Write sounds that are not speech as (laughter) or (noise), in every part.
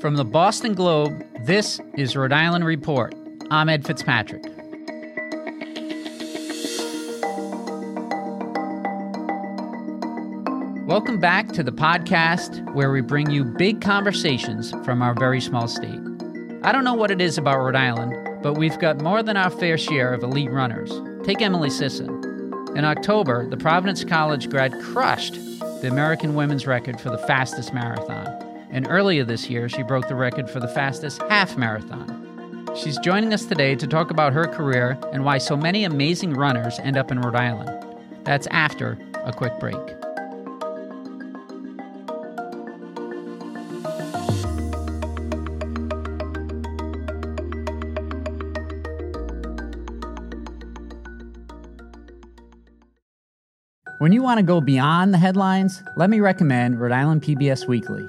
From the Boston Globe, this is Rhode Island Report. I'm Ed Fitzpatrick. Welcome back to the podcast where we bring you big conversations from our very small state. I don't know what it is about Rhode Island, but we've got more than our fair share of elite runners. Take Emily Sisson. In October, the Providence College grad crushed the American women's record for the fastest marathon and earlier this year, she broke the record for the fastest half marathon. She's joining us today to talk about her career and why so many amazing runners end up in Rhode Island. That's after a quick break. When you want to go beyond the headlines, let me recommend Rhode Island PBS Weekly.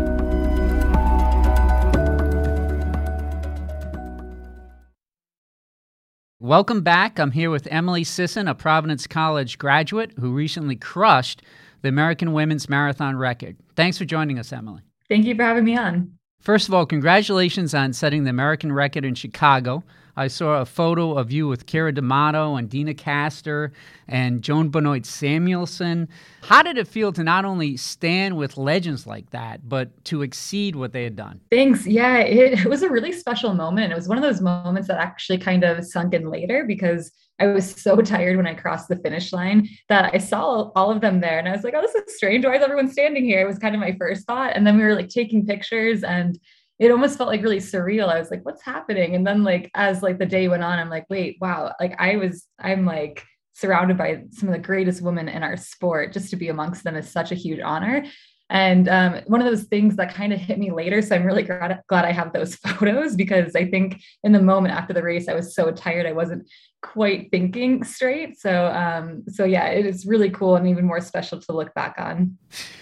Welcome back. I'm here with Emily Sisson, a Providence College graduate who recently crushed the American Women's Marathon record. Thanks for joining us, Emily. Thank you for having me on. First of all, congratulations on setting the American record in Chicago. I saw a photo of you with Keira D'Amato and Deena Kastor and Joan Benoit Samuelson. How did it feel to not only stand with legends like that, but to exceed what they had done? Thanks. Yeah, it, it was a really special moment. It was one of those moments that actually kind of sunk in later because I was so (laughs) tired when I crossed the finish line that I saw all of them there and I was like, oh, this is strange. Why is everyone standing here? It was kind of my first thought. And then we were like taking pictures and it almost felt like really surreal. I was like, what's happening? And then like as like the day went on, I'm like, wait, wow, like I was, I'm like surrounded by some of the greatest women in our sport. Just to be amongst them is such a huge honor. And um, one of those things that kind of hit me later. So I'm really glad, glad I have those (laughs) photos because I think in the moment after the race, I was so tired. I wasn't quite thinking straight. So, um, so yeah, it is really cool and even more special to look back on.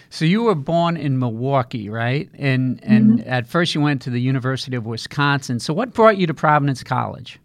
So you were born in Milwaukee, right? And and mm-hmm. at first you went to the University of Wisconsin. So what brought you to Providence College?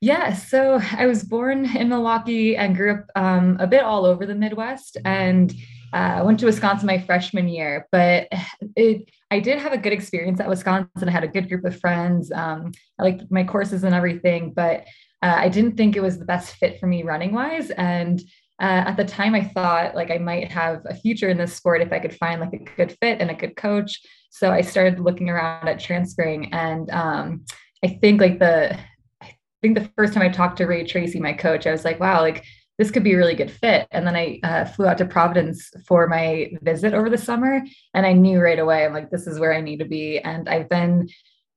Yeah, so I was born in Milwaukee and grew up um, a bit all over the Midwest. And I uh, went to Wisconsin my freshman year, but it, I did have a good experience at Wisconsin. I had a good group of friends. Um, I liked my courses and everything, but uh, I didn't think it was the best fit for me running wise. And uh, at the time, I thought like I might have a future in this sport if I could find like a good fit and a good coach. So I started looking around at transferring, and um, I think like the I think the first time I talked to Ray Tracy, my coach, I was like, wow, like this could be a really good fit. And then I uh, flew out to Providence for my visit over the summer. And I knew right away, I'm like, this is where I need to be. And I've been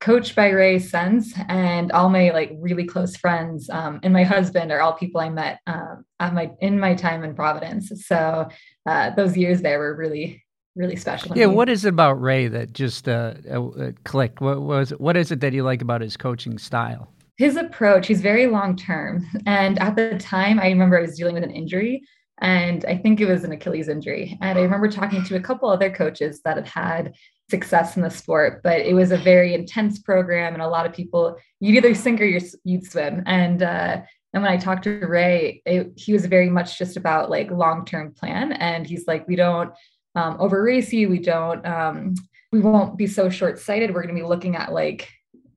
coached by Ray since, and all my like really close friends um, and my husband are all people I met um, at my in my time in Providence. So uh, those years there were really really special. Yeah, what is it about Ray that just uh, uh, clicked? What was what is it that you like about his coaching style? His approach, he's very long term. (laughs) And at the time, I remember I was dealing with an injury, and I think it was an Achilles injury. And I remember talking to a couple other coaches that had had success in the sport, but it was a very intense program, and a lot of people you'd either sink or you'd swim. And uh, and when I talked to Ray, it, he was very much just about like long term plan, and he's like, we don't um, over race you, we don't. Um, we won't be so short sighted. We're going to be looking at like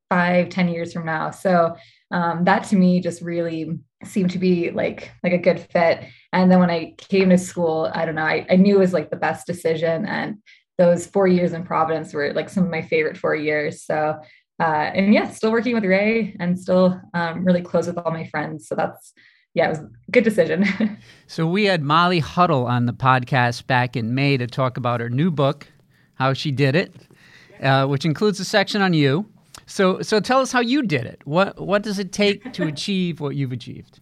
five, ten years from now. So um, that to me just really seemed to be like like a good fit. And then when I came to school, I don't know, I, I knew it was like the best decision. And those four years in Providence were like some of my favorite four years. So, uh, and yeah, still working with Ray and still um, really close with all my friends. So that's, yeah, it was a good decision. (laughs) so we had Molly Huddle on the podcast back in May to talk about her new book, How She Did It, uh, which includes a section on you. So, so tell us how you did it. What what does it take to (laughs) achieve what you've achieved?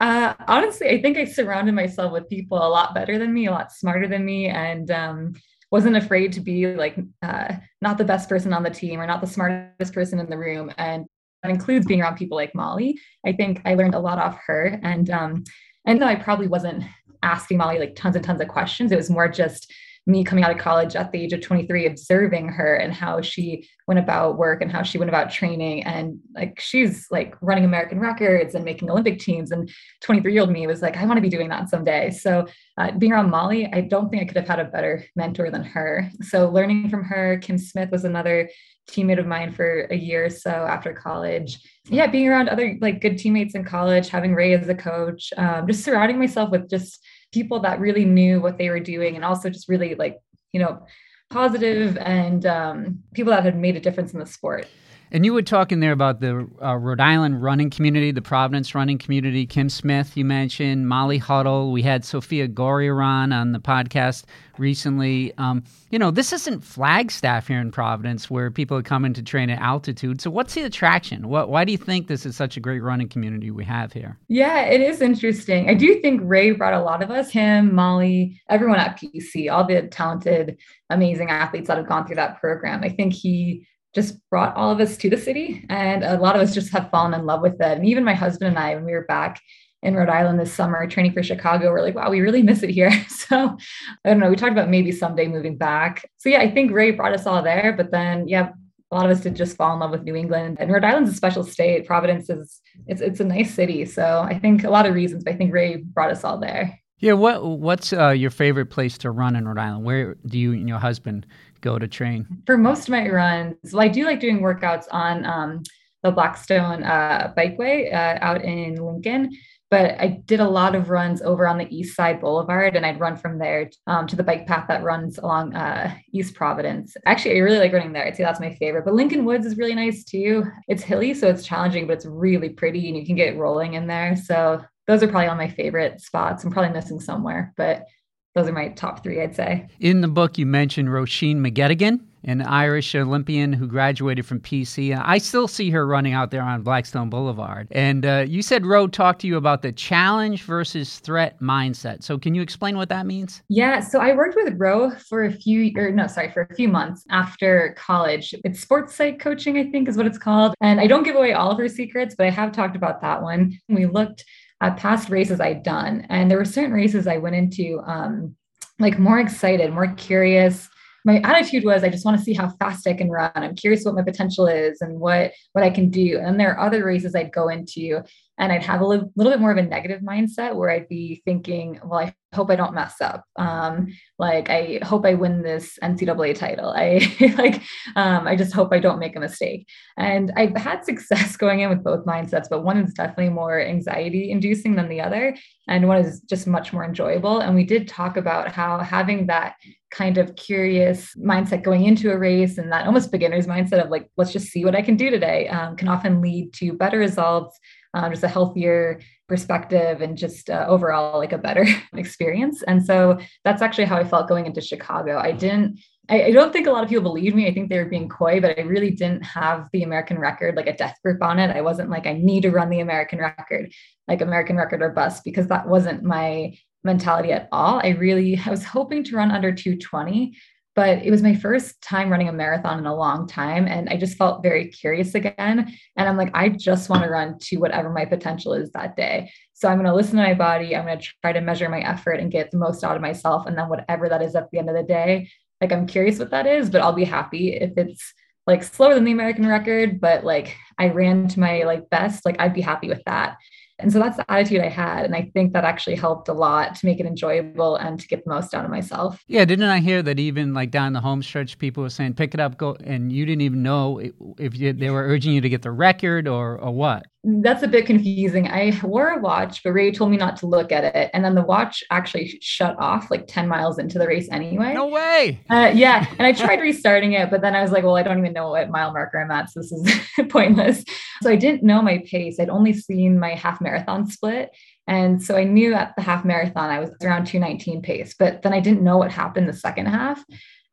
Uh, honestly, I think I surrounded myself with people a lot better than me, a lot smarter than me, and um, wasn't afraid to be like uh, not the best person on the team or not the smartest person in the room. And that includes being around people like Molly. I think I learned a lot off her, and um, and though I probably wasn't asking Molly like tons and tons of questions, it was more just me coming out of college at the age of 23 observing her and how she went about work and how she went about training. And like she's like running american records and making olympic teams. And 23 year old me was like i want to be doing that someday. So uh, being around molly i don't think i could have had a better mentor than her. So learning from her kim smith was another teammate of mine for a year or so after college. Yeah being around other like good teammates in college having ray as a coach um, just surrounding myself with just people that really knew what they were doing and also just really like you know positive and um, people that had made a difference in the sport and you were talking there about the uh, Rhode Island running community, the Providence running community. Kim Smith, you mentioned Molly Huddle. We had Sophia Gorriaran on the podcast recently. Um, you know, this isn't Flagstaff here in Providence where people are coming to train at altitude. So, what's the attraction? What, why do you think this is such a great running community we have here? Yeah, it is interesting. I do think Ray brought a lot of us, him, Molly, everyone at PC, all the talented, amazing athletes that have gone through that program. I think he just brought all of us to the city and a lot of us just have fallen in love with it and even my husband and i when we were back in rhode island this summer training for chicago we're like wow we really miss it here (laughs) so i don't know we talked about maybe someday moving back so yeah i think ray brought us all there but then yeah a lot of us did just fall in love with New England. And Rhode Island's a special state. Providence is it's it's a nice city. So I think a lot of reasons, but I think Ray brought us all there. Yeah, what what's uh, your favorite place to run in Rhode Island? Where do you and your husband go to train? For most of my runs, well, I do like doing workouts on um, the Blackstone uh, Bikeway uh, out in Lincoln. But I did a lot of runs over on the East Side Boulevard, and I'd run from there um, to the bike path that runs along uh, East Providence. Actually, I really like running there. I'd say that's my favorite. But Lincoln Woods is really nice too. It's hilly, so it's challenging, but it's really pretty, and you can get rolling in there. So those are probably all my favorite spots. I'm probably missing somewhere, but those are my top three, I'd say. In the book, you mentioned Roisin McGettigan, an Irish Olympian who graduated from PC. I still see her running out there on Blackstone Boulevard. And uh, you said Ro talked to you about the challenge versus threat mindset. So can you explain what that means? Yeah. So I worked with Ro for a few, or no, sorry, for a few months after college. It's sports psych coaching, I think is what it's called. And I don't give away all of her secrets, but I have talked about that one. We looked at past races I'd done. And there were certain races I went into um, like more excited, more curious. My attitude was I just want to see how fast I can run. I'm curious what my potential is and what what I can do. And there are other races I'd go into and I'd have a li- little bit more of a negative mindset where I'd be thinking, well, I hope I don't mess up. Um, like I hope I win this NCAA title. I (laughs) like um, I just hope I don't make a mistake. And I've had success (laughs) going in with both mindsets, but one is definitely more anxiety inducing than the other, and one is just much more enjoyable. And we did talk about how having that kind of curious mindset going into a race and that almost beginner's mindset of like let's just see what I can do today um, can often lead to better results um, just a healthier perspective and just uh, overall like a better (laughs) experience. And so that's actually how I felt going into Chicago. I didn't, I, I, don't think a lot of people believed me. I think they were being coy, but I really didn't have the American record, like a death grip on it. I wasn't like, I need to run the American record, like American record or bust, because that wasn't my mentality at all. I really, I was hoping to run under 220, but it was my first time running a marathon in a long time and i just felt very curious again. And i'm like i just want to run to whatever my potential is that day. So i'm going to listen to my body i'm going to try to measure my effort and get the most out of myself and then whatever that is at the end of the day like i'm curious what that is but i'll be happy if it's like slower than the american record but like i ran to my like best like i'd be happy with that and so that's the attitude I had. And I think that actually helped a lot to make it enjoyable and to get the most out of myself. Yeah. Didn't I hear that even like down the home stretch, people were saying, pick it up, go. And you didn't even know if you, they were urging you to get the record or, or what? that's a bit confusing. I wore a watch, but Ray told me not to look at it. And then the watch actually shut off like 10 miles into the race anyway. No way. Uh, yeah. And I tried (laughs) restarting it, but then I was like, well, I don't even know what mile marker I'm at. So this is (laughs) pointless. So I didn't know my pace. I'd only seen my half marathon split. And so I knew at the half marathon, I was around 219 pace, but then I didn't know what happened the second half.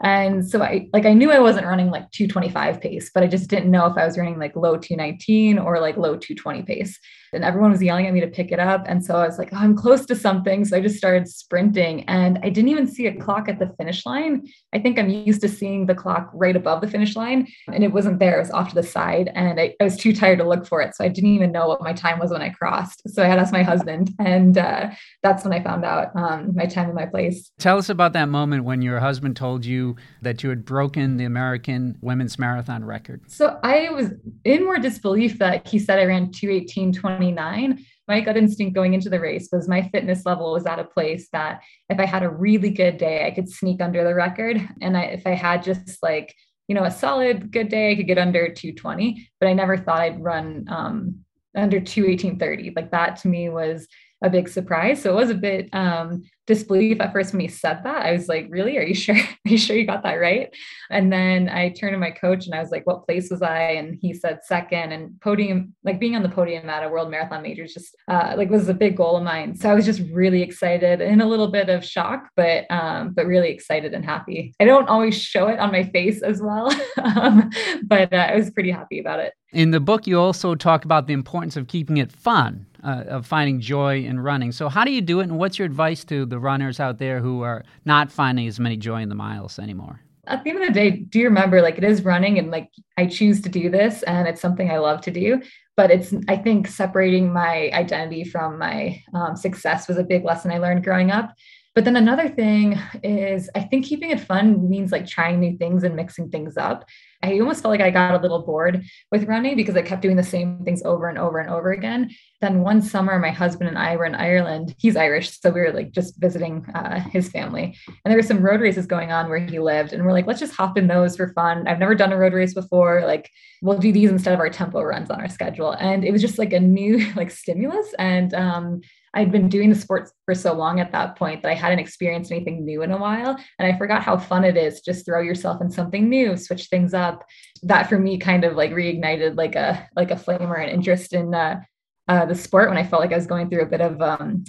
And so I like I knew I wasn't running like 225 pace, but I just didn't know if I was running like low 219 or like low 220 pace and everyone was yelling at me to pick it up. And so I was like, oh, I'm close to something. So I just started sprinting and I didn't even see a clock at the finish line. I think I'm used to seeing the clock right above the finish line and it wasn't there. It was off to the side and I, I was too tired to look for it. So I didn't even know what my time was when I crossed. So I had asked my husband and uh, that's when I found out um, my time and my place. Tell us about that moment when your husband told you that you had broken the American women's marathon record. So I was in more disbelief that he said I ran 218.29. my gut instinct going into the race was my fitness level was at a place that if I had a really good day, I could sneak under the record. And I, if I had just like, you know, a solid good day, I could get under 220, but I never thought I'd run um, under 218.30. Like that to me was a big surprise. So it was a bit um, disbelief at first when he said that. I was like, really? Are you sure? (laughs) Are you sure you got that right? And then I turned to my coach and I was like, what place was I? And he said second and podium, like being on the podium at a world marathon majors just uh, like was a big goal of mine. So I was just really excited and a little bit of shock, but um, but really excited and happy. I don't always show it on my face as well, (laughs) um, but uh, I was pretty happy about it. In the book, you also talk about the importance of keeping it fun, uh, of finding joy in running. So, how do you do it, and what's your advice to the runners out there who are not finding as many joy in the miles anymore? At the end of the day, do you remember like it is running, and like I choose to do this, and it's something I love to do. But it's, I think, separating my identity from my um, success was a big lesson I learned growing up. But then another thing is, I think keeping it fun means like trying new things and mixing things up. I almost felt like I got a little bored with running because I kept doing the same things over and over and over again. Then one summer, my husband and I were in Ireland. He's Irish, so we were like just visiting uh, his family, and there were some road races going on where he lived, and we're like, let's just hop in those for fun. I've never done a road race before. Like, we'll do these instead of our tempo runs on our schedule, and it was just like a new (laughs) like stimulus and. um I'd been doing the sports for so long at that point that I hadn't experienced anything new in a while. And I forgot how fun it is. Just throw yourself in something new, switch things up. That for me kind of like reignited like a like a flame or an interest in uh, uh, the sport when I felt like I was going through a bit of um,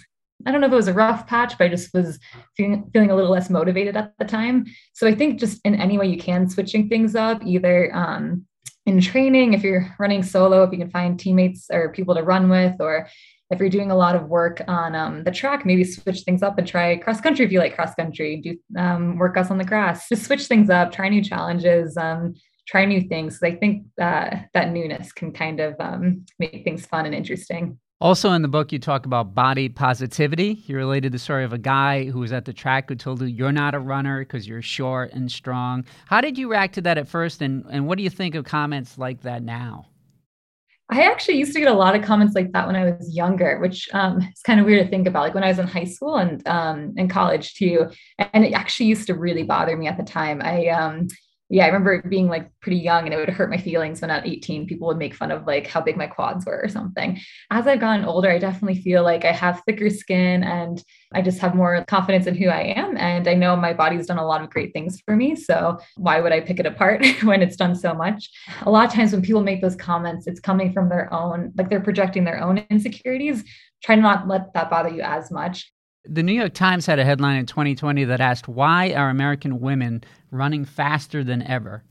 I don't know if it was a rough patch, but I just was feeling, feeling a little less motivated at the time. So I think just in any way you can, switching things up, either um, in training, if you're running solo, if you can find teammates or people to run with, or if you're doing a lot of work on um, the track, maybe switch things up and try cross country if you like cross country, do um, workouts on the grass, just switch things up, try new challenges, um, try new things. I think uh, that newness can kind of um, make things fun and interesting. Also, in the book, you talk about body positivity. You related the story of a guy who was at the track who told you you're not a runner because you're short and strong. How did you react to that at first, and, and what do you think of comments like that now? I actually used to get a lot of comments like that when I was younger, which um, is kind of weird to think about. Like when I was in high school and um, in college too, and it actually used to really bother me at the time. I um, yeah, I remember being like pretty young and it would hurt my feelings when at 18 people would make fun of like how big my quads were or something. As I've gotten older, I definitely feel like I have thicker skin and I just have more confidence in who I am. And I know my body's done a lot of great things for me. So why would I pick it apart (laughs) when it's done so much? A lot of times when people make those comments, it's coming from their own, like they're projecting their own insecurities. Try to not let that bother you as much. The New York Times had a headline in 2020 that asked, Why are American women running faster than ever?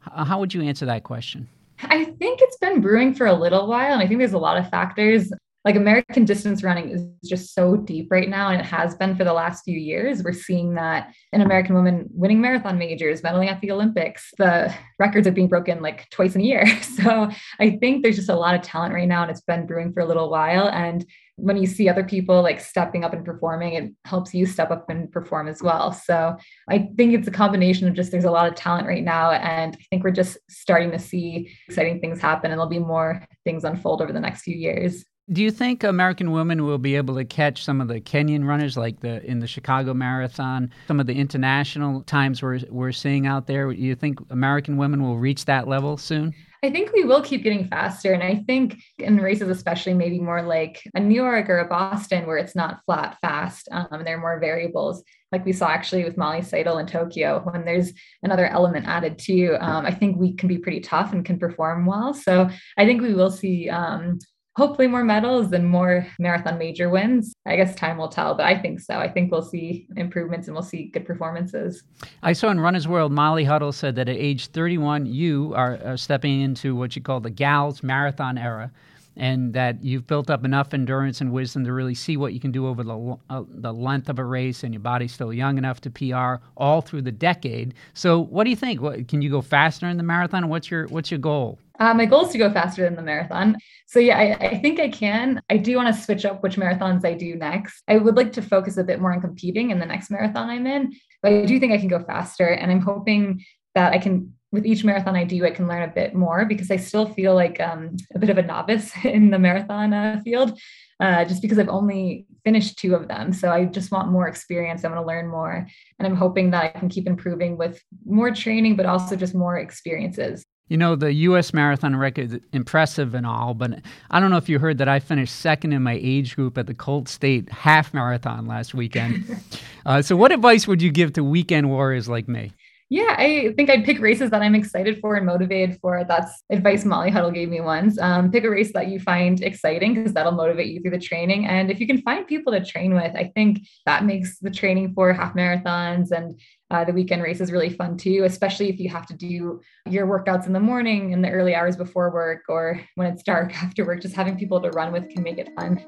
How would you answer that question? I think it's been brewing for a little while. And I think there's a lot of factors. Like American distance running is just so deep right now, and it has been for the last few years. We're seeing that an American woman winning marathon majors, medaling at the Olympics. The records are being broken like twice in a year. (laughs) So I think there's just a lot of talent right now, and it's been brewing for a little while. And when you see other people like stepping up and performing, it helps you step up and perform as well. So I think it's a combination of just there's a lot of talent right now. And I think we're just starting to see exciting things happen and there'll be more things unfold over the next few years. Do you think American women will be able to catch some of the Kenyan runners, like the in the Chicago Marathon, some of the international times we're we're seeing out there? Do you think American women will reach that level soon? I think we will keep getting faster. And I think in races, especially maybe more like a New York or a Boston, where it's not flat fast, um, there are more variables, like we saw actually with Molly Seidel in Tokyo, when there's another element added too. Um, I think we can be pretty tough and can perform well. So I think we will see um, hopefully more medals and more marathon major wins. I guess time will tell, but I think so. I think we'll see improvements and we'll see good performances. I saw in Runner's World, Molly Huddle said that at age 31, you are, are stepping into what you call the gals marathon era. And that you've built up enough endurance and wisdom to really see what you can do over the uh, the length of a race, and your body's still young enough to PR all through the decade. So, what do you think? What, can you go faster in the marathon? What's your what's your goal? Uh, my goal is to go faster than the marathon. So yeah, I, I think I can. I do want to switch up which marathons I do next. I would like to focus a bit more on competing in the next marathon I'm in, but I do think I can go faster. And I'm hoping that I can, with each marathon I do, I can learn a bit more because I still feel like um, a bit of a novice (laughs) in the marathon uh, field. Uh, just because I've only finished two of them. So I just want more experience. I want to learn more. And I'm hoping that I can keep improving with more training, but also just more experiences. You know, the U.S. marathon record is impressive and all, but I don't know if you heard that I finished second in my age group at the Colt State half marathon last weekend. (laughs) uh, so, what advice would you give to weekend warriors like me? Yeah, I think I'd pick races that I'm excited for and motivated for. That's advice Molly Huddle gave me once. Um, pick a race that you find exciting because that'll motivate you through the training. And if you can find people to train with, I think that makes the training for half marathons and uh, the weekend race is really fun too, especially if you have to do your workouts in the morning in the early hours before work or when it's dark (laughs) after work. Just having people to run with can make it fun.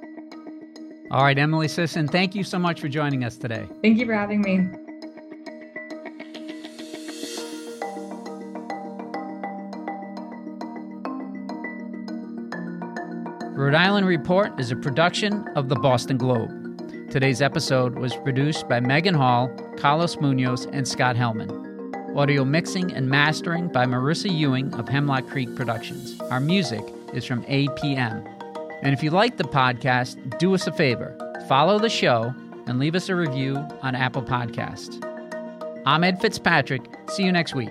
All right, Emily Sisson, thank you so much for joining us today. Thank you for having me. Rhode Island Report is a production of the Boston Globe. Today's episode was produced by Megan Hall, Carlos Munoz, and Scott Hellman. Audio mixing and mastering by Marissa Ewing of Hemlock Creek Productions. Our music is from APM. And if you like the podcast, do us a favor follow the show and leave us a review on Apple Podcasts. I'm Ed Fitzpatrick. See you next week.